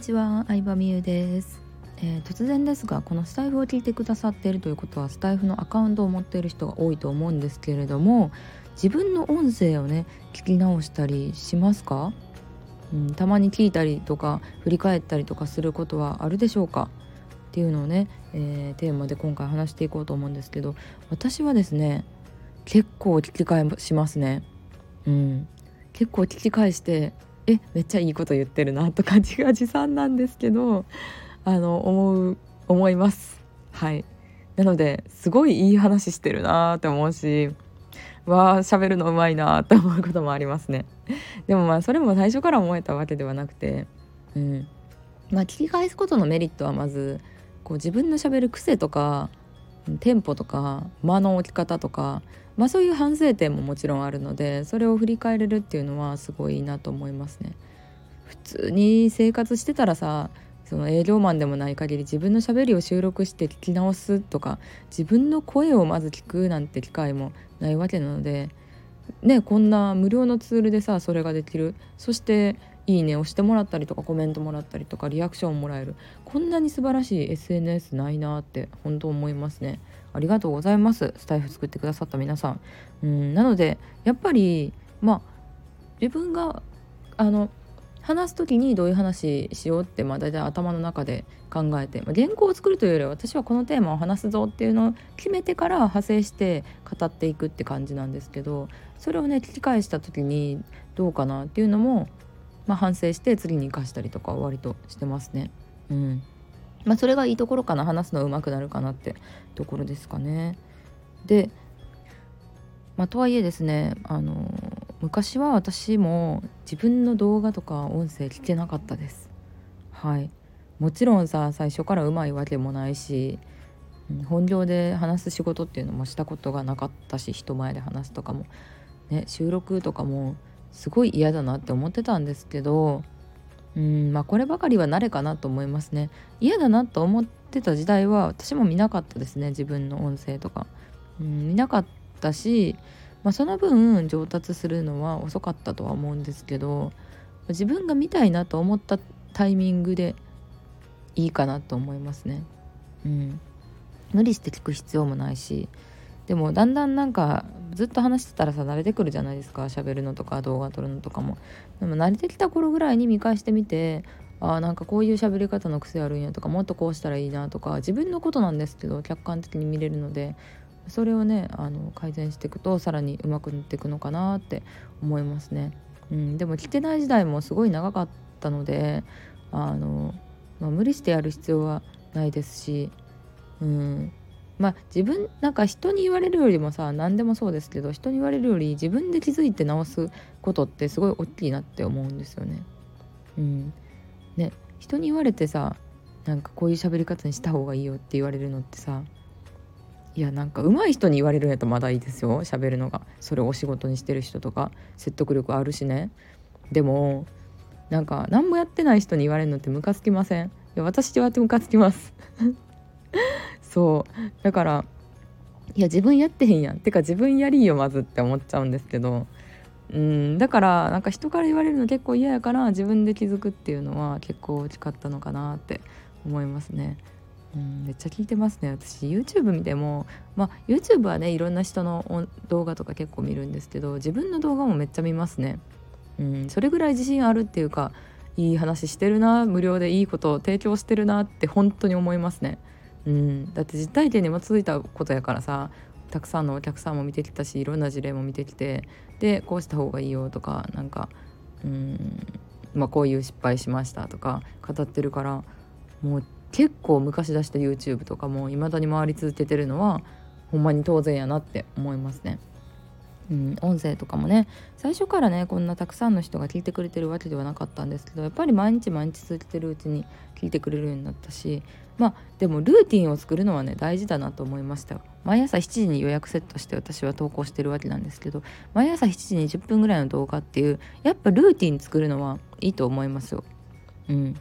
にちは、相葉美優です、えー、突然ですが、このスタイフを聞いてくださっているということは、スタイフのアカウントを持っている人が多いと思うんですけれども、自分の音声をね、聞き直したりしますか、うん、たまに聞いたりとか、振り返ったりとかすることはあるでしょうか？っていうのをね、えー、テーマで今回話していこうと思うんですけど、私はですね、結構聞き返しますね。うん、結構聞き返してえめっちゃいいこと言ってるなとか自画自賛なんですけどあの思う思います。はい。なのですごいいい話してるなって思うしわあ喋るのうまいなって思うこともありますね。でもまあそれも最初から思えたわけではなくてうん。まあ聞き返すことのメリットはまずこう自分のしゃべる癖とかテンポとか間の置き方とかまあそういう反省点ももちろんあるのでそれを振り返れるっていうのはすごいいいなと思いますね。普通に生活してたらさその営業マンでもない限り自分のしゃべりを収録して聞き直すとか自分の声をまず聞くなんて機会もないわけなのでねこんな無料のツールでさそれができるそしていいね押してもらったりとかコメントもらったりとかリアクションもらえる。こんなに素晴らしい SNS ないなって本当思いますね。ありがとうございます。スタイフ作ってくださった皆さん。うんなのでやっぱりまあ自分があの話す時にどういう話しようってまあ大体頭の中で考えて、まあ、原稿を作るというよりは私はこのテーマを話すぞっていうのを決めてから派生して語っていくって感じなんですけどそれをね聞き返した時にどうかなっていうのもまあ、反省して次に生かしたりとか割としてますね。うんまあ、それがいいところかな話すの上手くなるかなってところですかね。で、まあ、とはいえですねあの昔は私も自分の動画とか音声聞けなかったです。はいもちろんさ最初からうまいわけもないし本業で話す仕事っていうのもしたことがなかったし人前で話すとかも、ね、収録とかもすごい嫌だなって思ってたんですけどうんまあこればかりは慣れかなと思いますね。嫌だなと思ってた時代は私も見なかったですね自分の音声とか。うん見なかったし、まあ、その分上達するのは遅かったとは思うんですけど自分が見たいなと思ったタイミングでいいかなと思いますね。うん。無理して聞く必要もないしでもだんだんなんかずっと話してたらさ慣れてくるじゃないですか喋るのとか動画撮るのとかもでも慣れてきた頃ぐらいに見返してみてあなんかこういう喋り方の癖あるんやとかもっとこうしたらいいなとか自分のことなんですけど客観的に見れるのでそれをねあの改善していくとさらに上手くなっていくのかなって思いますね。うん、でも聞けない時代もすごい長かったのであの、まあ、無理してやる必要はないですし、うん、まあ自分なんか人に言われるよりもさ何でもそうですけど人に言われるより自分で気づいて直すことってすごい大きいなって思うんですよね。うん、ね。人に言われてさなんかこういう喋り方にした方がいいよって言われるのってさいやなんか上手い人に言われるんやったらまだいいですよ。喋るのが。それをお仕事にしてる人とか説得力あるしね。でもなんか何もやってない人に言われるのってムカつきません？いや私はってムカつきます。そう。だからいや自分やってへんやん。てか自分やりよまずって思っちゃうんですけど。うん。だからなんか人から言われるの結構嫌やから自分で気づくっていうのは結構大きかったのかなって思いますね。うん。めっちゃ聞いてますね私。YouTube 見てもまあ YouTube はねいろんな人の動画とか結構見るんですけど自分の動画もめっちゃ見ますね。うん。それぐらい自信あるっていうかいい話してるな無料でいいことを提供してるなって本当に思いますね。うん、だって実体験にも続いたことやからさたくさんのお客さんも見てきたしいろんな事例も見てきてでこうした方がいいよとかなんかうんまあこういう失敗しましたとか語ってるからもう結構昔出した YouTube とかもいまだに回り続けてるのはほんまに当然やなって思いますね。うん、音声とかもね。最初からねこんなたくさんの人が聞いてくれてるわけではなかったんですけどやっぱり毎日毎日続けてるうちに聞いてくれるようになったしまあでもルーティンを作るのはね大事だなと思いました。毎朝7時に予約セットして私は投稿してるわけなんですけど毎朝7時に10分ぐらいの動画っていうやっぱルーティン作るのはいいと思いますよ。うん。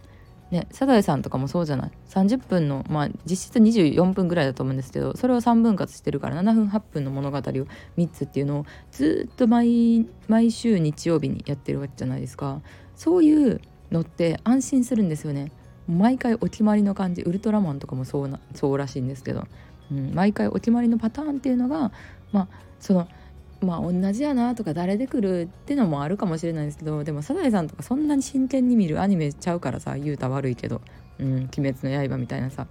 ね、サザエさんとかもそうじゃない？30分のまあ実質24分ぐらいだと思うんですけどそれを3分割してるから7分8分の物語を3つっていうのをずっと毎毎週日曜日にやってるわけじゃないですか。そういうのって安心するんですよね。毎回お決まりの感じ。ウルトラマンとかもそうなそうらしいんですけど、うん、毎回お決まりのパターンっていうのがまあそのまあ同じやなとか誰で来るってのもあるかもしれないですけどでもサザエさんとかそんなに真剣に見るアニメちゃうからさ言うた悪いけど「うん、鬼滅の刃」みたいなさ。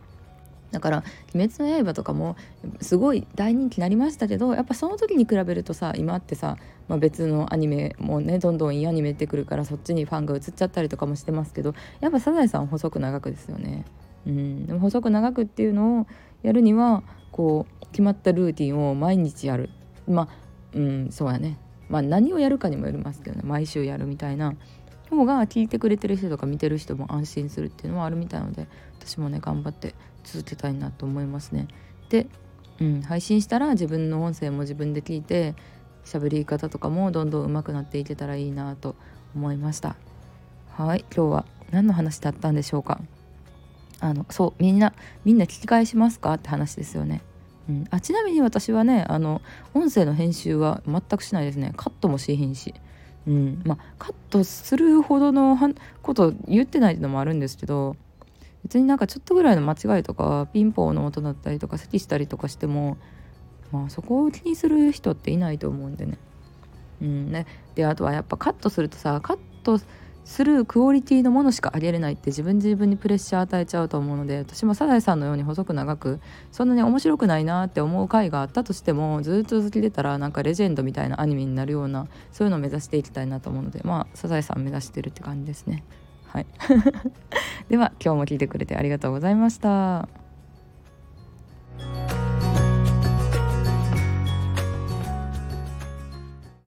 だから「鬼滅の刃」とかもすごい大人気になりましたけどやっぱその時に比べるとさ今ってさ、まあ、別のアニメもねどんどんいいアニメってくるからそっちにファンが移っちゃったりとかもしてますけどやっぱサザエさん細く長くですよね。うん、でも細く長くっていうのをやるにはこう決まったルーティンを毎日やる。まあうんそうやねまあ何をやるかにもよりますけどね毎週やるみたいな方が聞いてくれてる人とか見てる人も安心するっていうのはあるみたいので私もね頑張って続けたいなと思いますね。で、うん、配信したら自分の音声も自分で聞いて喋り方とかもどんどん上手くなっていけたらいいなと思いました。はい今日は何の話だったんでしょうかあのそうみんなみんな聞き返しますかって話ですよね。うん、あちなみに私はねあの音声の編集は全くしないですね。カットもしへんし、うん。ま、カットするほどのこと言ってないってのもあるんですけど別になんかちょっとぐらいの間違いとかピンポンの音だったりとか咳したりとかしてもまあそこを気にする人っていないと思うんでね。うん。ね、であとはやっぱカットするとさカットするクオリティのものしかあげれないって自分自分にプレッシャー与えちゃうと思うので私もサザエさんのように細く長くそんなに面白くないなって思う回があったとしてもずっと続けてたらなんかレジェンドみたいなアニメになるようなそういうのを目指していきたいなと思うのでまあサザエさん目指してるって感じですね。はい では今日も聞いてくれてありがとうございました。